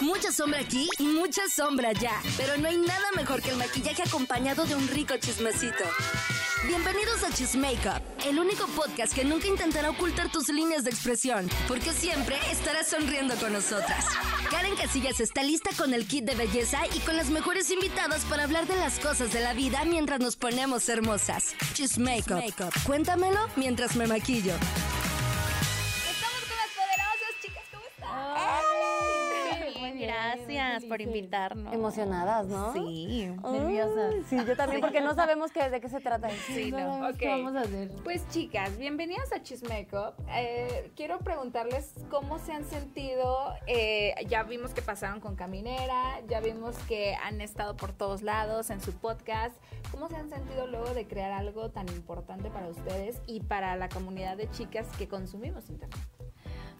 Mucha sombra aquí y mucha sombra allá. Pero no hay nada mejor que el maquillaje acompañado de un rico chismecito. Bienvenidos a Chismakeup, el único podcast que nunca intentará ocultar tus líneas de expresión, porque siempre estarás sonriendo con nosotras. Karen Casillas está lista con el kit de belleza y con las mejores invitadas para hablar de las cosas de la vida mientras nos ponemos hermosas. Chismakeup. Cuéntamelo mientras me maquillo. Gracias por invitarnos. Emocionadas, ¿no? Sí. Nerviosas. Sí, yo también, porque no sabemos qué, de qué se trata. Sí, no. Ok. ¿Qué vamos a hacer? Pues chicas, bienvenidas a Chismakeup. Eh, quiero preguntarles cómo se han sentido. eh, ya vimos que pasaron con Caminera, ya vimos que han estado por todos lados en su podcast. ¿Cómo se han sentido luego de crear algo tan importante para ustedes y para la comunidad de chicas que consumimos internet?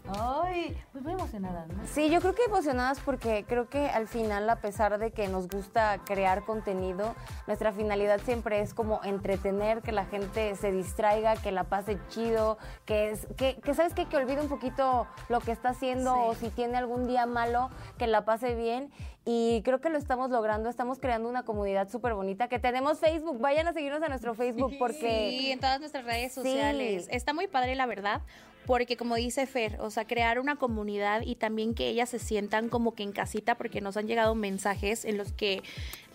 Ay, pues muy emocionadas, ¿no? Sí, yo creo que emocionadas porque creo que al final, a pesar de que nos gusta crear contenido, nuestra finalidad siempre es como entretener, que la gente se distraiga, que la pase chido, que, es, que, que sabes qué? que olvide un poquito lo que está haciendo Sí. o si tiene algún día malo, que la pase bien. Y creo que lo estamos logrando, estamos creando una comunidad súper bonita, que tenemos Facebook, vayan a seguirnos a nuestro Facebook porque... Sí, en todas nuestras redes Sí. sociales. Está muy padre, la verdad, porque como dice Fer, o sea, crear una comunidad y también que ellas se sientan como que en casita, porque nos han llegado mensajes en los que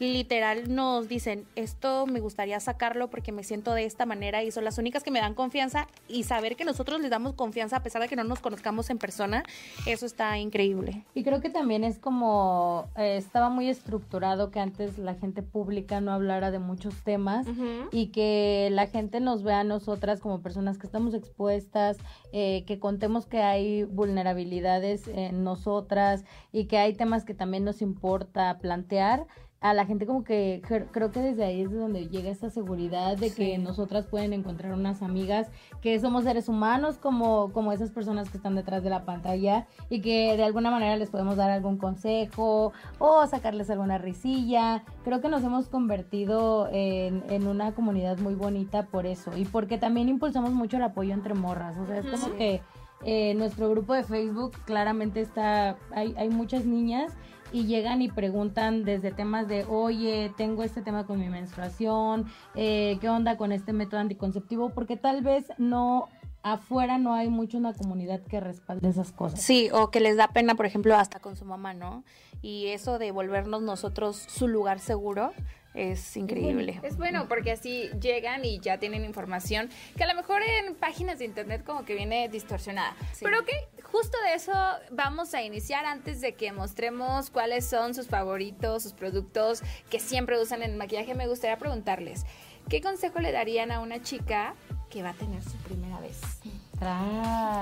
literal nos dicen, esto me gustaría sacarlo porque me siento de esta manera y son las únicas que me dan confianza y saber que nosotros les damos confianza a pesar de que no nos conozcamos en persona, eso está increíble. Y creo que también es como, eh, estaba muy estructurado que antes la gente pública no hablara de muchos temas y que la gente nos vea a nosotras como personas que estamos expuestas, eh, que contemos que hay vulnerabilidades en nosotras y que hay temas que también nos importa plantear. A la gente como que cre- creo que desde ahí es de donde llega esa seguridad de que nosotras pueden encontrar unas amigas que somos seres humanos como, como esas personas que están detrás de la pantalla y que de alguna manera les podemos dar algún consejo o sacarles alguna risilla. Creo que nos hemos convertido en, en una comunidad muy bonita por eso y porque también impulsamos mucho el apoyo entre morras. O sea, es como que eh, nuestro grupo de Facebook claramente está, hay, hay muchas niñas y llegan y preguntan desde temas de, oye, tengo este tema con mi menstruación, eh, ¿qué onda con este método anticonceptivo? Porque tal vez no, afuera no hay mucho una comunidad que respalde esas cosas. Sí, o que les da pena, por ejemplo, hasta con su mamá, ¿no? Y eso de volvernos nosotros su lugar seguro es increíble. Es bueno porque así llegan y ya tienen información que a lo mejor en páginas de internet como que viene distorsionada. Sí. Pero que justo de eso vamos a iniciar antes de que mostremos cuáles son sus favoritos, sus productos que siempre usan en maquillaje. Me gustaría preguntarles, ¿qué consejo le darían a una chica que va a tener su primera vez?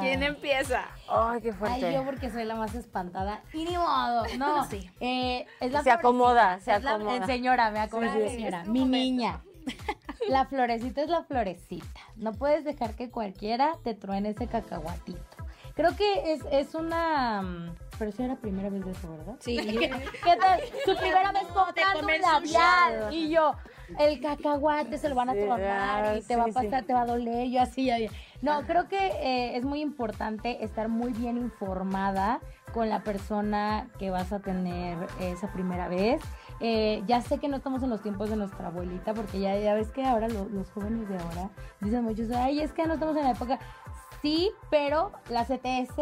¿Quién empieza? Ay, qué fuerte. Ay, yo porque soy la más espantada. Y ni modo. No, Sí. eh, es la Se acomoda, se Es la- acomoda. eh, señora, me Sí, señora. tu Mi momento. niña. La florecita es la florecita. No puedes dejar que cualquiera te truene ese cacahuatito. Creo que es, es una... mm, Pero sí era la primera vez de eso, ¿verdad? Sí. ¿Qué tal? Su primera vez comprando un labial. Y yo, el cacahuate se lo van a Sí, tronar y te va a pasar, sí. te va a doler. Yo así, ya, ya. No, creo que eh, es muy importante estar muy bien informada con la persona que vas a tener esa primera vez. Eh, ya sé que no estamos en los tiempos de nuestra abuelita, porque ya, ya ves que ahora lo- los jóvenes de ahora dicen muchos, ay, es que no estamos en la época. Sí, pero las ETS,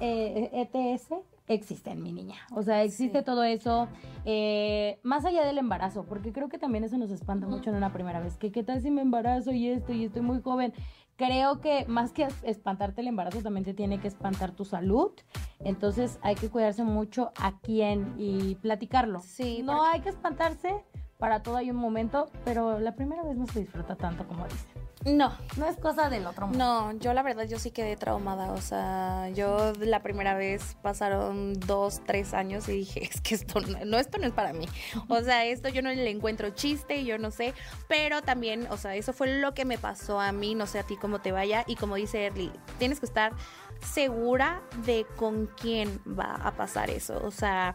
eh, ETS existen, mi niña. O sea, existe todo eso, eh, más allá del embarazo, porque creo que también eso nos espanta mucho en una primera vez. Que qué tal si me embarazo y esto y estoy muy joven. Creo que más que es- espantarte el embarazo, también te tiene que espantar tu salud. Entonces hay que cuidarse mucho a quién y platicarlo. Sí, No hay que espantarse, para todo hay un momento, pero la primera vez no se disfruta tanto como dicen. No, No es cosa del otro mundo. no, yo la verdad yo sí quedé traumada, o sea, yo la primera vez pasaron dos, tres años y dije, es que esto no, no, esto no es para mí, o sea, esto yo no le encuentro chiste, yo no sé, pero también, o sea, eso fue lo que me pasó a mí, no sé a ti cómo te vaya, y como dice Erly, tienes que estar segura de con quién va a pasar eso, o sea,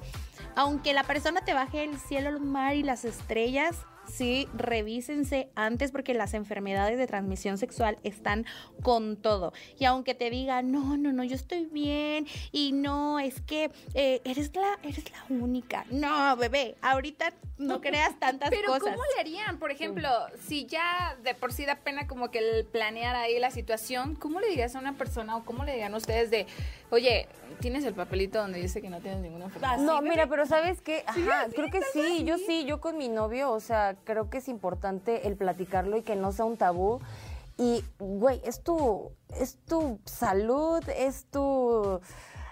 aunque la persona te baje el cielo, el mar y las estrellas, sí, revísense antes porque las enfermedades de transmisión sexual están con todo. Y aunque te digan, no, no, no, yo estoy bien y no, es que eh, eres, la, eres la única. No, bebé, ahorita no creas tantas Pero cosas. ¿cómo le harían? Por ejemplo, si ya de por sí da pena como que el planear ahí la situación, ¿cómo le dirías a una persona o cómo le dirían ustedes de, oye, tienes el papelito donde dice que no tienes ninguna enfermedad? No, mira, pero ¿sabes qué? Ajá, creo que sí, yo sí, yo con mi novio, o sea, creo que es importante el platicarlo y que no sea un tabú. Y, güey, es tu, es tu salud, es tu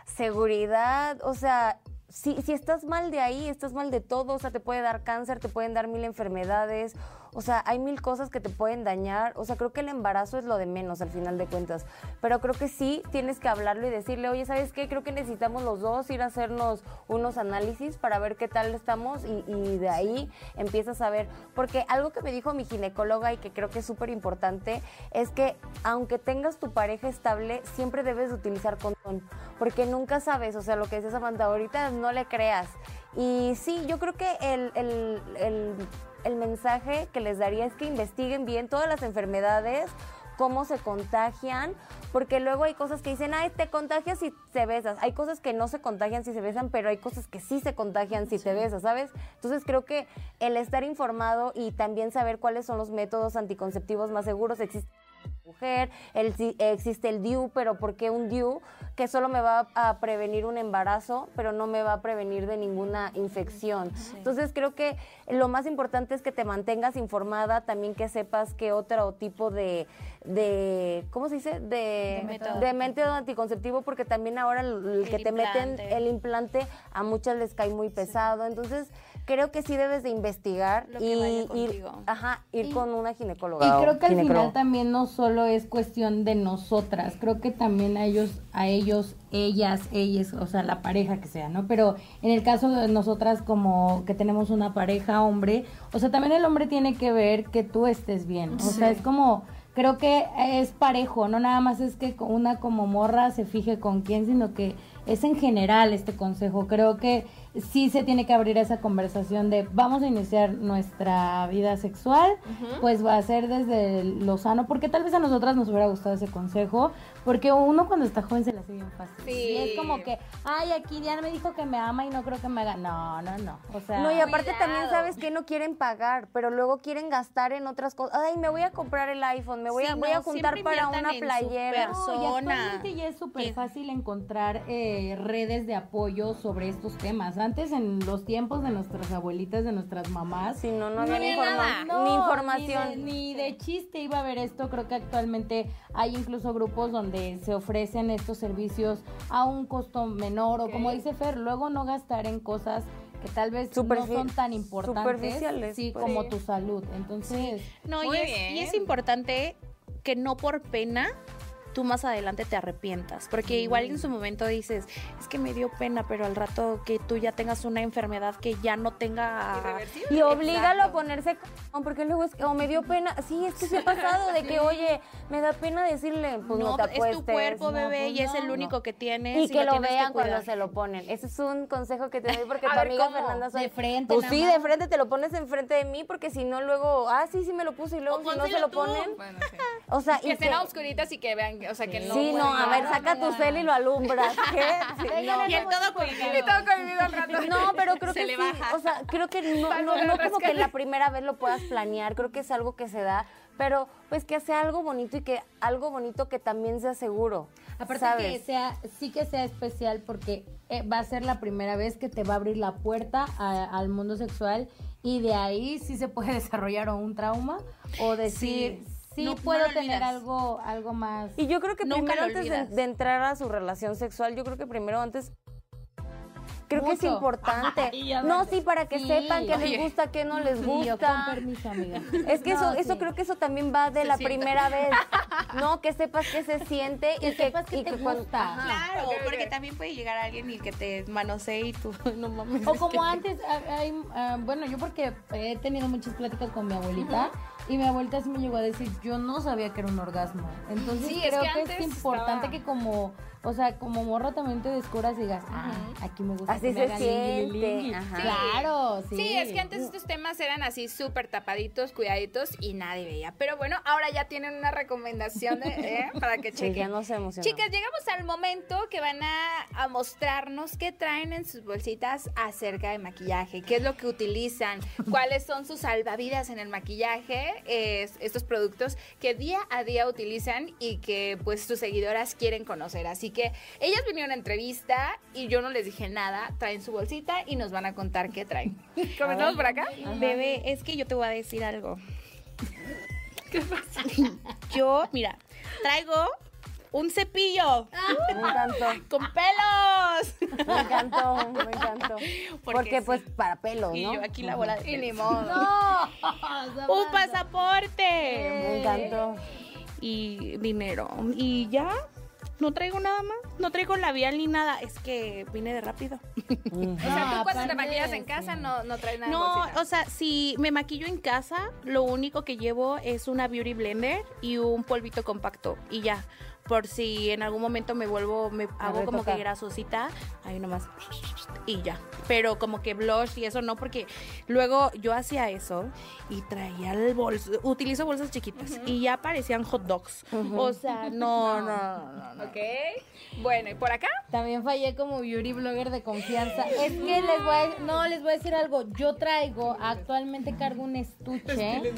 seguridad, o sea, si, si estás mal de ahí, estás mal de todo, o sea, te puede dar cáncer, te pueden dar mil enfermedades, o sea, hay mil cosas que te pueden dañar, o sea, creo que el embarazo es lo de menos al final de cuentas, pero creo que sí tienes que hablarlo y decirle, oye, ¿sabes qué? Creo que necesitamos los dos ir a hacernos unos análisis para ver qué tal estamos y, de ahí empiezas a ver, porque algo que me dijo mi ginecóloga y que creo que es súper importante es que aunque tengas tu pareja estable, siempre debes de utilizar condón, porque nunca sabes, o sea, lo que decía Samantha, ahorita no le creas. Y sí, yo creo que el, el, el mensaje que les daría es que investiguen bien todas las enfermedades, cómo se contagian, porque luego hay cosas que dicen, ay, te contagias si te besas. Hay cosas que no se contagian si se besan, pero hay cosas que sí se contagian si te besas, ¿sabes? Entonces creo que el estar informado y también saber cuáles son los métodos anticonceptivos más seguros existen mujer, el, existe el DIU, pero ¿por qué un DIU? Que solo me va a prevenir un embarazo, pero no me va a prevenir de ninguna infección. Entonces creo que lo más importante es que te mantengas informada, también que sepas qué otro tipo de, de ¿cómo se dice? De, De método. de método anticonceptivo, porque también ahora el, el que te meten el implante a muchas les cae muy pesado. Entonces creo que sí debes de investigar Lo que y vaya ir, contigo. ajá, ir con una ginecóloga. Y creo que al ginecólogo. final también no solo es cuestión de nosotras, creo que también a ellos, a ellos, ellas, ellas, o sea, la pareja que sea, ¿no? Pero en el caso de nosotras como que tenemos una pareja hombre, o sea, también el hombre tiene que ver que tú estés bien, o sea, es como creo que es parejo, no nada más es que una como morra se fije con quién, sino que es en general este consejo. Creo que sí se tiene que abrir esa conversación de vamos a iniciar nuestra vida sexual, pues va a ser desde lo sano, porque tal vez a nosotras nos hubiera gustado ese consejo, porque uno cuando está joven se le hace bien fácil. Sí. Y es como que, ay, aquí Diana me dijo que me ama y no creo que me haga. No, no, no. O sea, No, y aparte Cuidado. también sabes que no quieren pagar, pero luego quieren gastar en otras cosas. Ay, me voy a comprar el iPhone, me voy, Sí, a, voy a no, juntar para una playera. No, y actualmente ya es súper fácil encontrar eh, redes de apoyo sobre estos temas. Antes, en los tiempos de nuestras abuelitas, de nuestras mamás, Si no, no había ni, informa- nada. no, ni información. Ni de, ni de chiste iba a haber esto. Creo que actualmente hay incluso grupos donde se ofrecen estos servicios a un costo menor o como dice Fer, luego no gastar en cosas que tal vez Superfi- no son tan importantes superficiales, sí, pues. como tu salud. Entonces, No, y es, y es bien. importante que no por pena tú más adelante te arrepientas, porque igual en su momento dices, es que me dio pena, pero al rato que tú ya tengas una enfermedad que ya no tenga... Y oblígalo a Exacto. ponerse con, porque luego es que, o me dio pena, sí, es que se ha pasado de que, oye, me da pena decirle, pues no, no, te es tu cuerpo, no, bebé, pues y es el no. único que tienes. Y que lo tienes vean cuando cuidar. se lo ponen. Ese es un consejo que te doy porque A tu ver, amiga ¿cómo? Fernanda soy. De frente, Pues sí, de frente te lo pones enfrente de mí porque si no luego, ah, sí, sí me lo puse y luego O si no se lo tú. ponen. Bueno, sí. O sea, Que y estén que- a oscuritas y que vean, o sea, que no. Sí, no, a ver, saca tu cel y lo alumbras. ¿Qué? Sí, no. Y el todo cohibido. Y todo cohibido al rato. No, pero creo Se que le sí. baja. O sea, creo que no, como que la primera vez lo puedas planear. Creo que es algo que se da. Pero pues que sea algo bonito y que algo bonito que también sea seguro. Aparte ¿sabes? que sea, sí que sea especial porque eh, va a ser la primera vez que te va a abrir la puerta a- al mundo sexual y de ahí sí se puede desarrollar o un trauma o decir, sí, No- no puedo tener algo, algo más. Y yo creo que Nunca primero antes de entrar a su relación sexual, yo creo que primero antes creo que es importante. No, sí, para que Sí. sepan qué les gusta, qué no les Sí, yo, gusta. con permiso, amiga. Es que eso, No, eso sí. creo que eso también va de la siente. primera vez. No, que sepas qué se siente Que y que, sepas que y te cuando- gusta. Claro, porque también puede llegar alguien y que te manosee y tú no mames. O como que- antes, hay, ah, bueno, yo porque he tenido muchas pláticas con mi abuelita Y mi abuelita sí me llegó a decir, yo no sabía que era un orgasmo. Entonces Sí, es creo que que, es importante estaba- que como, o sea, como morro también te descubras y digas, ah, aquí me gusta Así que me se lingui, siente, lingui". ajá. Claro, sí. Sí, es que antes estos temas eran así súper tapaditos, cuidaditos y nadie veía. Pero bueno, ahora ya tienen una recomendación de- ¿eh? para que Sí, chequen. ya no se emocionó. Chicas, llegamos al momento que van a, a mostrarnos qué traen en sus bolsitas acerca de maquillaje, qué es lo que utilizan, cuáles son sus salvavidas en el maquillaje, es- estos productos que día a día utilizan y que pues sus seguidoras quieren conocer. Así que ellas vinieron a entrevista y yo no les dije nada, traen su bolsita y nos van a contar qué traen. ¿Comenzamos por acá? Bebé, es que yo te voy a decir algo. ¿Qué pasa? Yo, mira, traigo un cepillo Me encantó, con pelos. me encantó, me encantó. Porque, sí. pues para pelos, Y ¿no? yo aquí la bola de Y pelos. modo. Un pasaporte. Me encantó. Y dinero. Y ya. No traigo nada más. No traigo labial ni nada. Es que vine de rápido. O sea, tú No, cuando te maquillas en casa no, no traes nada No, bolsita. o sea, si me maquillo en casa, lo único que llevo es una beauty blender y un polvito compacto y ya. Por si en algún momento me vuelvo, me hago como que grasosita, ahí nomás y ya. Pero como que blush y eso no, porque luego yo hacía eso y traía el bolso, utilizo bolsas chiquitas y ya parecían hot dogs. O sea, no, no, no, no, no. Ok. Bueno, ¿y por acá? También fallé como beauty blogger de confianza. Es que les voy a, no, les voy a decir algo. Yo traigo, actualmente cargo un estuche.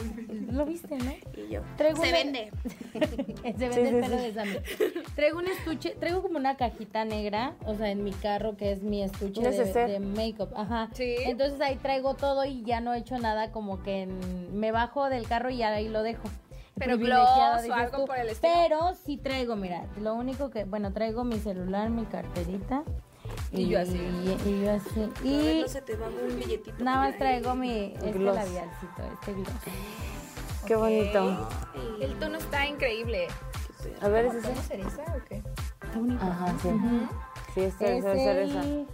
¿Lo viste, no? Y yo, Traigo se una- vende. Se vende el pelo de Sammy. Traigo un estuche, traigo como una cajita negra, o sea, en mi carro, que es mi estuche de, de make-up. Ajá. Sí. Entonces ahí traigo todo y ya no he hecho nada, como que en- me bajo del carro y ahí lo dejo. Pero gloss o algo tú. por el estilo. Pero sí traigo, mira, lo único que, bueno, traigo mi celular, mi carterita. Y yo así. Y, y yo así. Y Y no se te va un billetito. nada más traigo mi, este Gloss. labialcito, este gloss. Qué bonito. El tono está increíble. A ver, ¿es ese? ¿Tono cereza o qué? Ajá, sí. Sí, es Es cereza, es cereza. el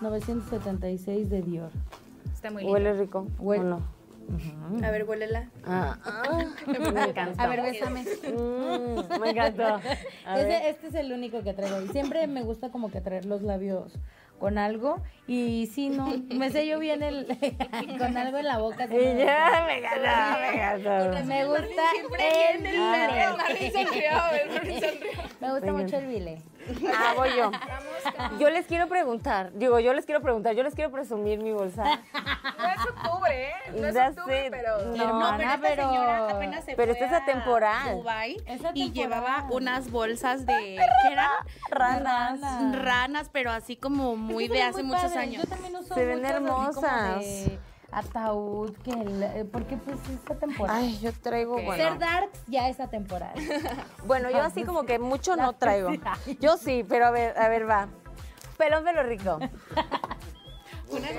976 de Dior. Está muy lindo. ¿Huele rico Huele. o no? A ver, huélela. Ah, me encanta. A ver, bésame. Mm, me encantó. Ese- este es el único que traigo. Y siempre me gusta como que traer los labios con algo. Y si no, me sello bien el con algo en la boca. sí Y me ya, me encantó, me encantó. Me gusta el vile. Me gusta mucho el vile. Ah, voy yo. Yo les quiero preguntar, digo, yo les quiero preguntar, yo les quiero presumir mi bolsa. No es octubre, ¿eh? No es octubre, sé, pero... no, No, pero esta pero- señora apenas se pero fue esta es atemporal. Dubái Es y llevaba unas bolsas de ¿qué eran? Ranas. Ranas, pero así como muy de hace muy muchos padres. años. Yo también uso Se ven muchas así como hermosas. de Ataúd, que el- eh, porque pues esta temporada. Ay, yo traigo, Ok. bueno. Ser darks ya esa temporada. Bueno, yo así como que mucho no traigo. Yo sí, pero a ver, a ver, va. Pelón pelo rico.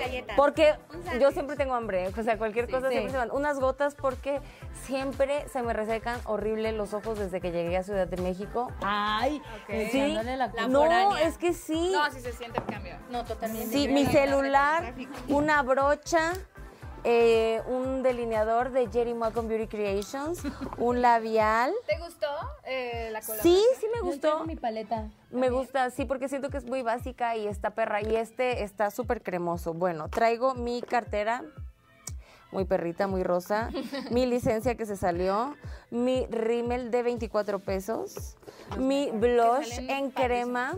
Galletas. Porque yo siempre tengo hambre, o sea, cualquier cosa sí. siempre se van. Unas gotas porque siempre se me resecan horrible los ojos desde que llegué a Ciudad de México. Ay, Sí. echándole la culpa. No, es que sí. No, sí se siente el cambio. No, totalmente. Sí, mi celular, una brocha, eh, un delineador de Jerry Malcolm Beauty Creations, un labial. ¿Te gustó eh, la colaboración? Sí, sí me gustó. mi paleta. Me gusta, sí, porque siento que es muy básica y está perra. Y este está súper cremoso. Bueno, traigo mi cartera, muy perrita, muy rosa. mi licencia que se salió. Mi rímel de 24 pesos. mi blush en crema,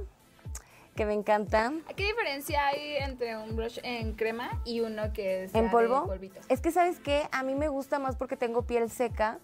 que me encanta. ¿Qué diferencia hay entre un blush en crema y uno que es ¿En de polvo? polvito? Es que, ¿sabes qué? A mí me gusta más porque tengo piel seca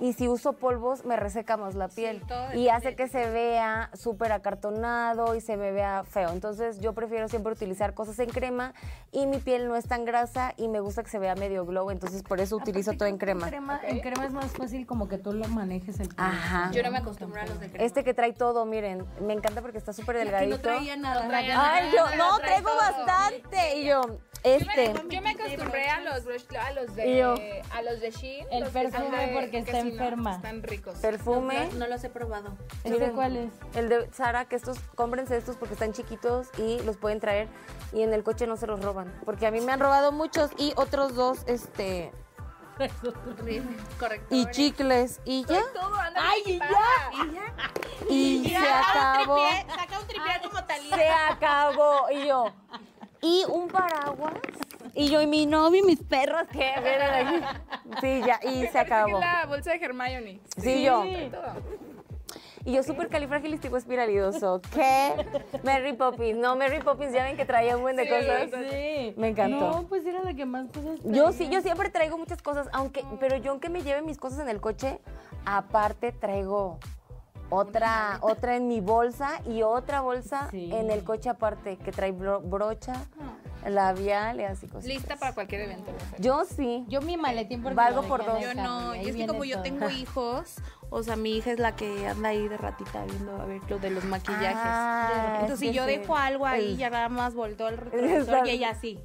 y si uso polvos me reseca más la piel todo y hace que se vea súper acartonado y se me vea feo. Entonces yo prefiero siempre utilizar cosas en crema y mi piel no es tan grasa y me gusta que se vea medio glow, entonces por eso utilizo todo en crema. crema En crema es más fácil como que tú lo manejes el pelo. Ajá. Yo no me acostumbro a los de crema. Este que trae todo, miren, me encanta porque está súper delgadito. no traía nada. Ay, yo, no, todo. traigo bastante. Y yo, este. Yo me acostumbré a los brush, a los Y yo. de a los de Shein, El los perfume de- porque que está sí, no, enferma. están ricos. Perfume. No los he probado. ¿Este Miren, cuál es? El de Sara, que estos, cómprense estos porque están chiquitos y los pueden traer y en el coche no se los roban. Porque a mí me han robado muchos y otros dos, este, Correcto. y chicles y ya. Todo anda Ay, bien ya. Y se acabó. Saca un tripié como Talía. Se acabó. Y yo. Y un paraguas. Y yo y mi novio y mis perros que vienen aquí. Sí, ya. Y se que acabó. la bolsa de Hermione. Sí, yo. Y yo súper califragilístico espiralidoso. ¿Qué? Mary Poppins. No, Mary Poppins ya ven que traía un buen de Sí, cosas. Sí. Me encantó. No, pues era la que más cosas Yo sí, yo siempre traigo muchas cosas, aunque, pero yo aunque me lleve mis cosas en el coche, aparte traigo otra, otra en mi bolsa y otra bolsa Sí. en el coche aparte, que trae bro- brocha, labial y así cosas. Lista para cualquier evento. Yo sí. Yo mi maletín porque Valgo por dos. Yo no, y es que como yo tengo hijos, o sea, mi hija es la que anda ahí de ratita viendo a ver lo de los maquillajes. Ah, Entonces, es si yo sí. dejo algo ahí, ya nada más volteo el retrovisor y ella así.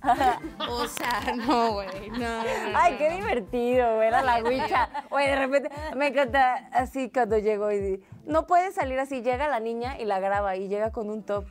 O sea, no, güey, no, no, no, Ay, no, qué divertido, güey, era la huicha. Oye, de repente me encanta así cuando llegó y no puede salir así, llega la niña y la graba y llega con un top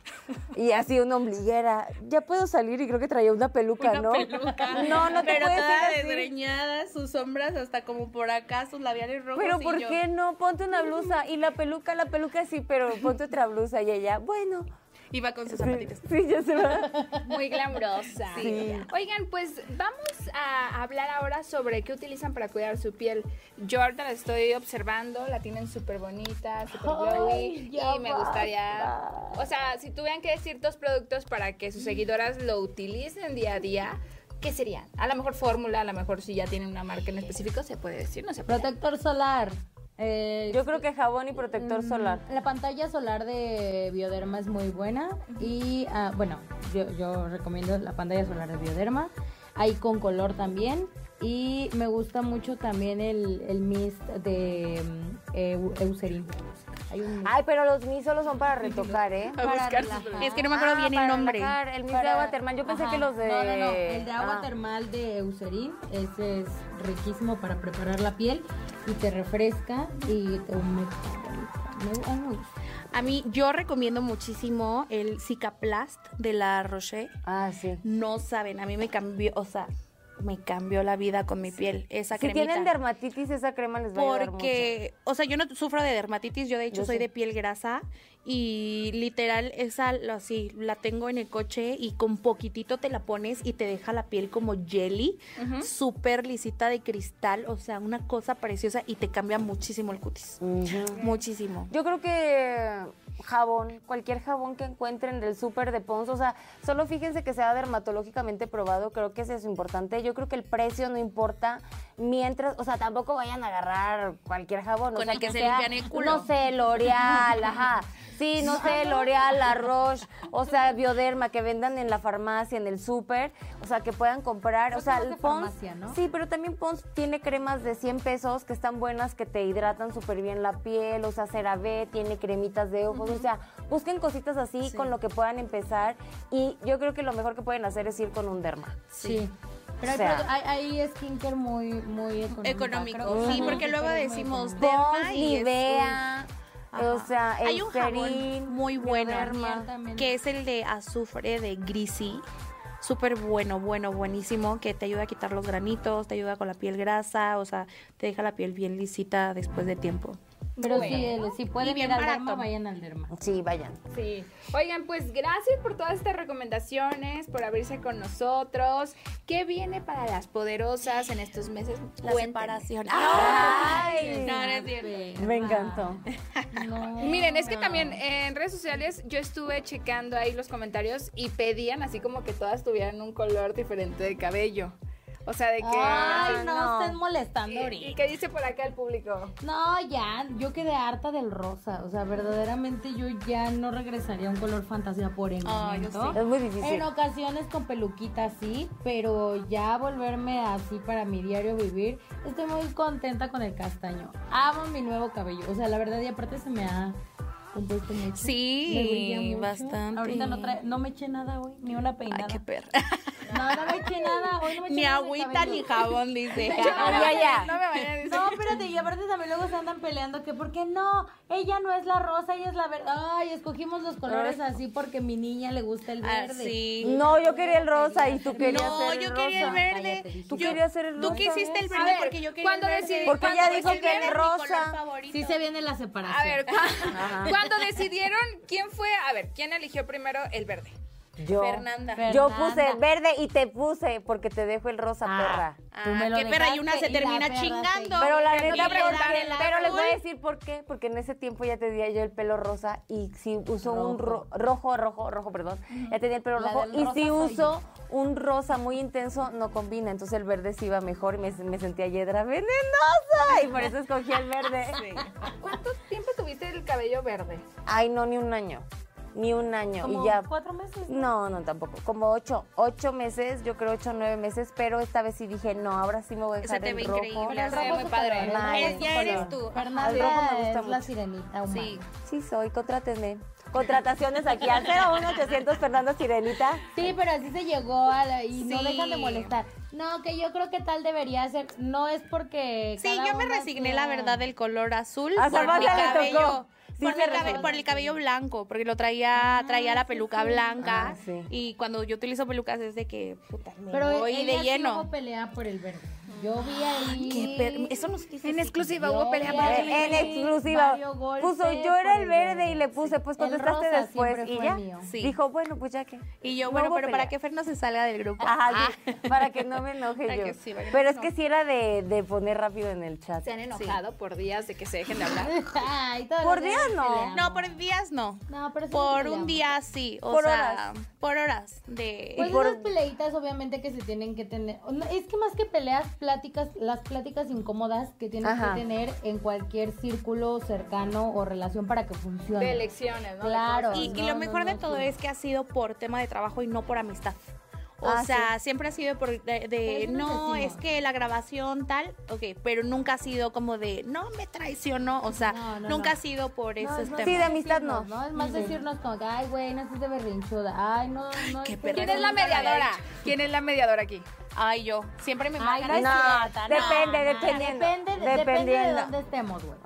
y así una ombliguera. Ya puedo salir y creo que traía una peluca, Una ¿no? peluca. No, no te Pero puedes toda ir así. desgreñada, sus sombras hasta como por acá, sus labiales rojos. Pero y ¿por yo- qué no? Ponte una blusa y la peluca, la peluca sí, pero ponte otra blusa y ella, bueno. Iba con sus zapatitos. sí, ya se va. Muy glamurosa. Sí. Oigan, pues vamos a hablar ahora sobre qué utilizan para cuidar su piel. Yo ahorita la estoy observando, la tienen súper bonita, súper glowy. Y me gustaría, o sea, si tuvieran que decir dos productos para que sus seguidoras lo utilicen día a día, ¿qué serían? A lo mejor fórmula, a lo mejor si ya tienen una marca en específico, se puede decir, no se puede. Protector solar. Eh, Yo creo que jabón y protector Mm, solar. La pantalla solar de Bioderma es muy buena y ah, bueno, yo, yo recomiendo la pantalla solar de Bioderma. Hay con color también y me gusta mucho también el, el mist de mm, Eu- Eucerin. Hay un mist Ay, pero los mis solo son para retocar, ¿eh? A buscar para relajar. Es que no me acuerdo Ah, bien el nombre. relajar, El mis de agua termal. Yo pensé Ajá. que los de. No, no, no. El de agua Ah. termal de Eucerin, ese es riquísimo para preparar la piel y te refresca y te humecta. A mí, yo recomiendo muchísimo el Cicaplast de la Roche. Ah, sí. No saben, a mí me cambió, o sea, me cambió la vida con mi piel, esa Si cremita. tienen dermatitis, esa crema les va a ayudar mucho. Porque, o sea, yo no sufro de dermatitis, yo de hecho Yo soy sí. de piel grasa y literal esa lo- así la tengo en el coche y con poquitito te la pones y te deja la piel como jelly, súper lisita de cristal, o sea, una cosa preciosa y te cambia muchísimo el cutis. Muchísimo. Yo creo que jabón, cualquier jabón que encuentren del súper de Pons, o sea, solo fíjense que sea dermatológicamente probado, creo que eso es importante. Yo creo que el precio no importa mientras, o sea, tampoco vayan a agarrar cualquier jabón, o Con sea, el que que se sea, limpian el culo. no sé, L'Oreal, ajá. Sí, no sé, L'Oreal, La Roche, o sea, Bioderma, que vendan en la farmacia, en el súper, o sea, que puedan comprar, o sea, el Pons, farmacia, ¿no? sí, pero también Pons tiene cremas de 100 pesos que están buenas, que te hidratan súper bien la piel, o sea, CeraVe tiene cremitas de ojos, o sea, busquen cositas así con lo que puedan empezar y yo creo que lo mejor que pueden hacer es ir con un derma. Sí. Pero hay, O sea- produ- hay, hay skincare muy, muy económico. Sí, porque luego decimos derma y Nivea, o sea, Hay un jabón muy bueno que es el de azufre de Greasy. Súper bueno, bueno, buenísimo, que te ayuda a quitar los granitos, te ayuda con la piel grasa, o sea, te deja la piel bien lisita después de tiempo. Pero Bueno. sí, el- si pueden bien ir al barato. derma, vayan al derma. Sí, vayan. Sí. Oigan, pues gracias por todas estas recomendaciones, por abrirse con nosotros. ¿Qué viene para las poderosas en estos meses? La separación. Ay, No, no es cierto. me encantó. No, Miren, es que no. también en redes sociales yo estuve checando ahí los comentarios y pedían así como que todas tuvieran un color diferente de cabello. O sea, de que... Ay, no, no. estén molestando ¿Y, ahorita. y qué dice por acá el público? No, ya, yo quedé harta del rosa. O sea, verdaderamente yo ya no regresaría a un color fantasía por el yo momento. sí. Es muy difícil. En ocasiones con peluquita sí, pero ya volverme así para mi diario vivir, estoy muy contenta con el castaño. Amo mi nuevo cabello. O sea, la verdad, y aparte se me ha compuesto mucho. Sí, Me brilla mucho. bastante. Ahorita no, trae, no me eché nada hoy, ni una peinada. Ay, qué perra. No, no me eché nada. Hoy no me eché Ni nada agüita ni jabón, dice. Yo no me Ya, ya. No me. No, espérate, y aparte también luego se andan peleando que porque no, ella no es la rosa, ella es la verde. Ay, escogimos los colores así porque mi niña le gusta el Ah, verde. sí. No, yo quería el rosa y tú querías No, ser el yo rosa. quería el verde. Cállate. Tú Yo- querías ser el Tú rosa. quisiste el verde ver, porque yo quería ¿cuándo el verde. decidí- Porque ella dijo que el rosa. favorito. Sí se viene la separación. A ver, cu- cuando decidieron quién fue, a ver, ¿quién eligió primero el verde? Yo. Fernanda. Yo puse verde y te puse porque te dejo el rosa, Ah, perra. tú me Ah, lo qué perra, y una se y termina chingando. Pero la neta, pero les voy a decir por qué, porque en ese tiempo ya tenía yo el pelo rosa y si uso un ro- Rojo. rojo, rojo, perdón, ya tenía el pelo La rojo y rosa si uso un rosa muy intenso no combina, entonces el verde sí iba mejor y me, me sentía yedra venenosa y por eso escogí el verde. ¿Cuánto tiempo tuviste el cabello verde? Ay, no, ni un año, ni un año Como y ya. cuatro meses. No, no, tampoco. Como ocho, ocho meses, yo creo ocho, nueve meses, pero esta vez sí dije, no, ahora sí me voy a dejar te el ve rojo. increíble, El se ve rojo muy padre. el rojo ya eres tú. Fernanda El rojo me gusta es la mucho. sirenita humana. Sí. Sí soy, contrátenme. Contrataciones aquí al 01800 Fernando Sirenita. Sí, pero así se llegó a la, y no Sí. dejan de molestar. No, que yo creo que tal debería ser. No es porque. Sí, cada yo me resigné, sea- la verdad, del color azul A por mi cabello. tocó. Sí, por, se mi cabe- resignó. por el cabello blanco, porque lo traía, traía la peluca blanca. Ah, sí. Y cuando yo utilizo pelucas es de que, puta, me Pero voy ella de sí lleno. hubo pelea por el verde. Yo vi ahí. Qué per- Eso no se dice En exclusiva hubo pelea ahí En exclusiva. golpes Puso, yo era el verde y le puse, pues contestaste después. Y ya. Sí. Dijo, bueno, pues ya que. Y yo, No bueno, pero para que Fer no se salga del grupo. Ajá, Ah. sí, para que no me enoje Para yo. que sí, para Pero no es que sí era de, de poner rápido en el chat. ¿Se han enojado por días de que se dejen de hablar? Ay, Por días no. No, por días no. No, pero sí Por un día sí. O Por sea, horas. por horas de. Pues por- esas peleitas obviamente que se tienen que tener. Es que más que peleas, pláticas, las pláticas incómodas que tienes Ajá. que tener en cualquier círculo cercano o relación para que funcione. De elecciones, ¿no? Claro. Y, lo no, mejor no, de todo sí. es que ha sido por tema de trabajo y no por amistad. O Ah, sea, siempre ha sido por de, no, es que la grabación tal, ok, pero nunca ha sido como de, no me traicionó, o sea, No, no, nunca no. ha sido por No, esos temas. Sí, de amistad no. Es más decirnos como que, ay, güey, no estés de berrinchuda. Ay, no, no. ¿Quién es la mediadora? ¿Quién es la mediadora aquí? Ay, yo, siempre me Ay, marcan no No, depende, dependiendo. Depende, de- depende de dónde estemos, güey.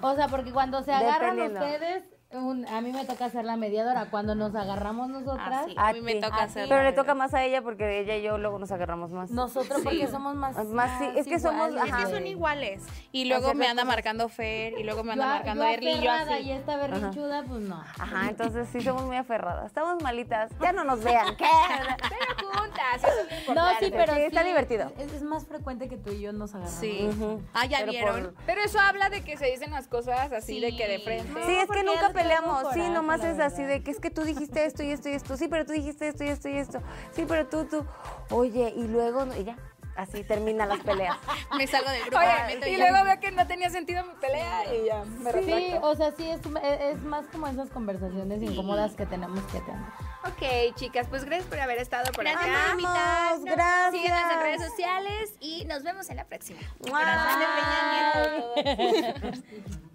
O sea, porque cuando se agarran ustedes, un- a mí me toca ser la mediadora. Cuando nos agarramos nosotras, Ah, sí. A mí me toca A hacer ti. Pero le toca más a ella porque ella y yo luego nos agarramos más. nosotros porque somos más. Más, sí, es que somos- Es que son iguales. Y luego me anda marcando Fer, y luego me anda marcando yo Erly, y yo así. y esta berrinchuda, pues no. Ajá, entonces sí somos muy aferradas. Estamos malitas. Ya no nos vean. ¿Qué? Pero juntas, eso es lo No, sí, pero Sí, está sí, divertido. Es, es más frecuente que tú y yo nos agarramos. Sí. Ujú. Ah, ya Pero vieron. por- Pero eso habla de que se dicen las cosas así de que de frente. Sí, es que nunca peleamos. Sí, nomás es así de que es que tú dijiste esto y esto y esto. Sí, pero tú dijiste esto y esto y esto. Sí, pero tú, tú. Oye, y luego, y ya. Así terminan las peleas. Me salgo del grupo. me y luego veo que no tenía sentido mi pelea y ya me Sí, retracto. o sea, sí, es, es más como esas conversaciones incómodas que tenemos que tener. Ok, chicas, pues gracias por haber estado por Gracias acá. Vamos, gracias. Síguenos en redes sociales y nos vemos en la próxima.